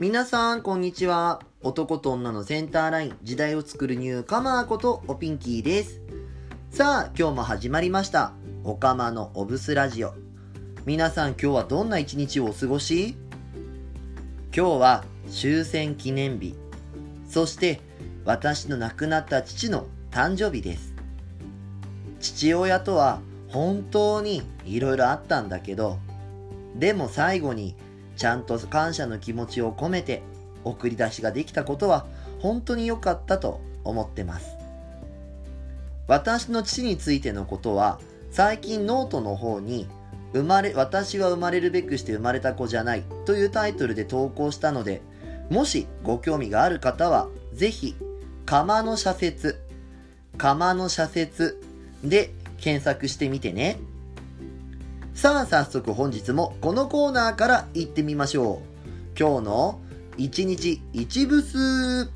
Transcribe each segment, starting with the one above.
皆さん、こんにちは。男と女のセンターライン、時代を作るニューカマーことおピンキーです。さあ、今日も始まりました。おかまのおブスラジオ。皆さん、今日はどんな一日をお過ごし？今日は終戦記念日。そして、私の亡くなった父の誕生日です。父親とは本当にいろいろあったんだけど、でも最後にちゃんと感謝の気持ちを込めて送り出しができたことは本当に良かったと思ってます。私の父についてのことは最近ノートの方に生まれ、私は生まれるべくして生まれた子じゃないというタイトルで投稿したので、もしご興味がある方はぜひ、釜の社説、釜の社説で検索してみてね。さあ早速本日もこのコーナーから行ってみましょう。今日の1日1ブス。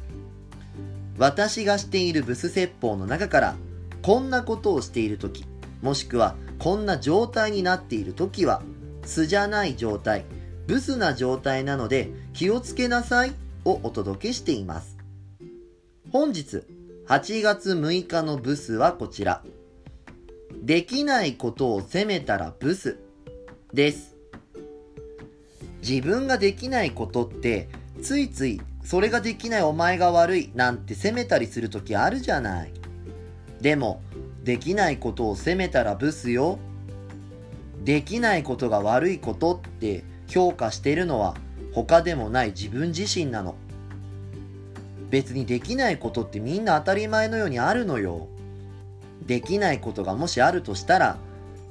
私がしているブス説法の中からこんなことをしているとき、もしくはこんな状態になっているときは素じゃない状態、ブスな状態なので気をつけなさいをお届けしています。本日8月6日のブスはこちら。できないことを責めたらブスです。自分ができないことってついついそれができないお前が悪いなんて責めたりする時あるじゃない。でもできないことを責めたらブスよ。できないことが悪いことって評価してるのは他でもない自分自身なの。別にできないことってみんな当たり前のようにあるのよ。できないことがもしあるとしたら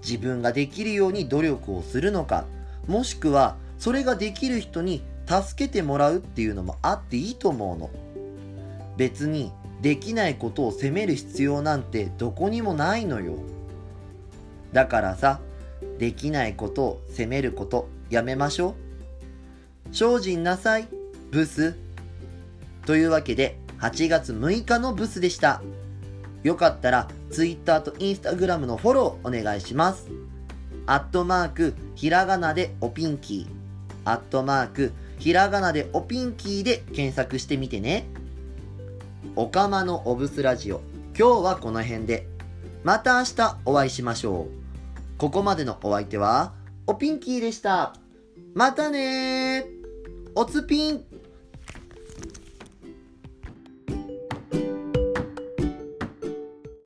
自分ができるように努力をするのかもしくはそれができる人に助けてもらうっていうのもあっていいと思うの。別にできないことを責める必要なんてどこにもないのよ。だからさできないことを責めることやめましょう。精進なさいブス。というわけで8月6日のブスでした。よかったら Twitter と Instagram のフォローお願いします。アットマークひらがなでおピンキー。アットマークひらがなでおピンキーで検索してみてね。おかまのおブスラジオ。今日はこの辺で。また明日お会いしましょう。ここまでのお相手はおピンキーでした。またねー。おつピン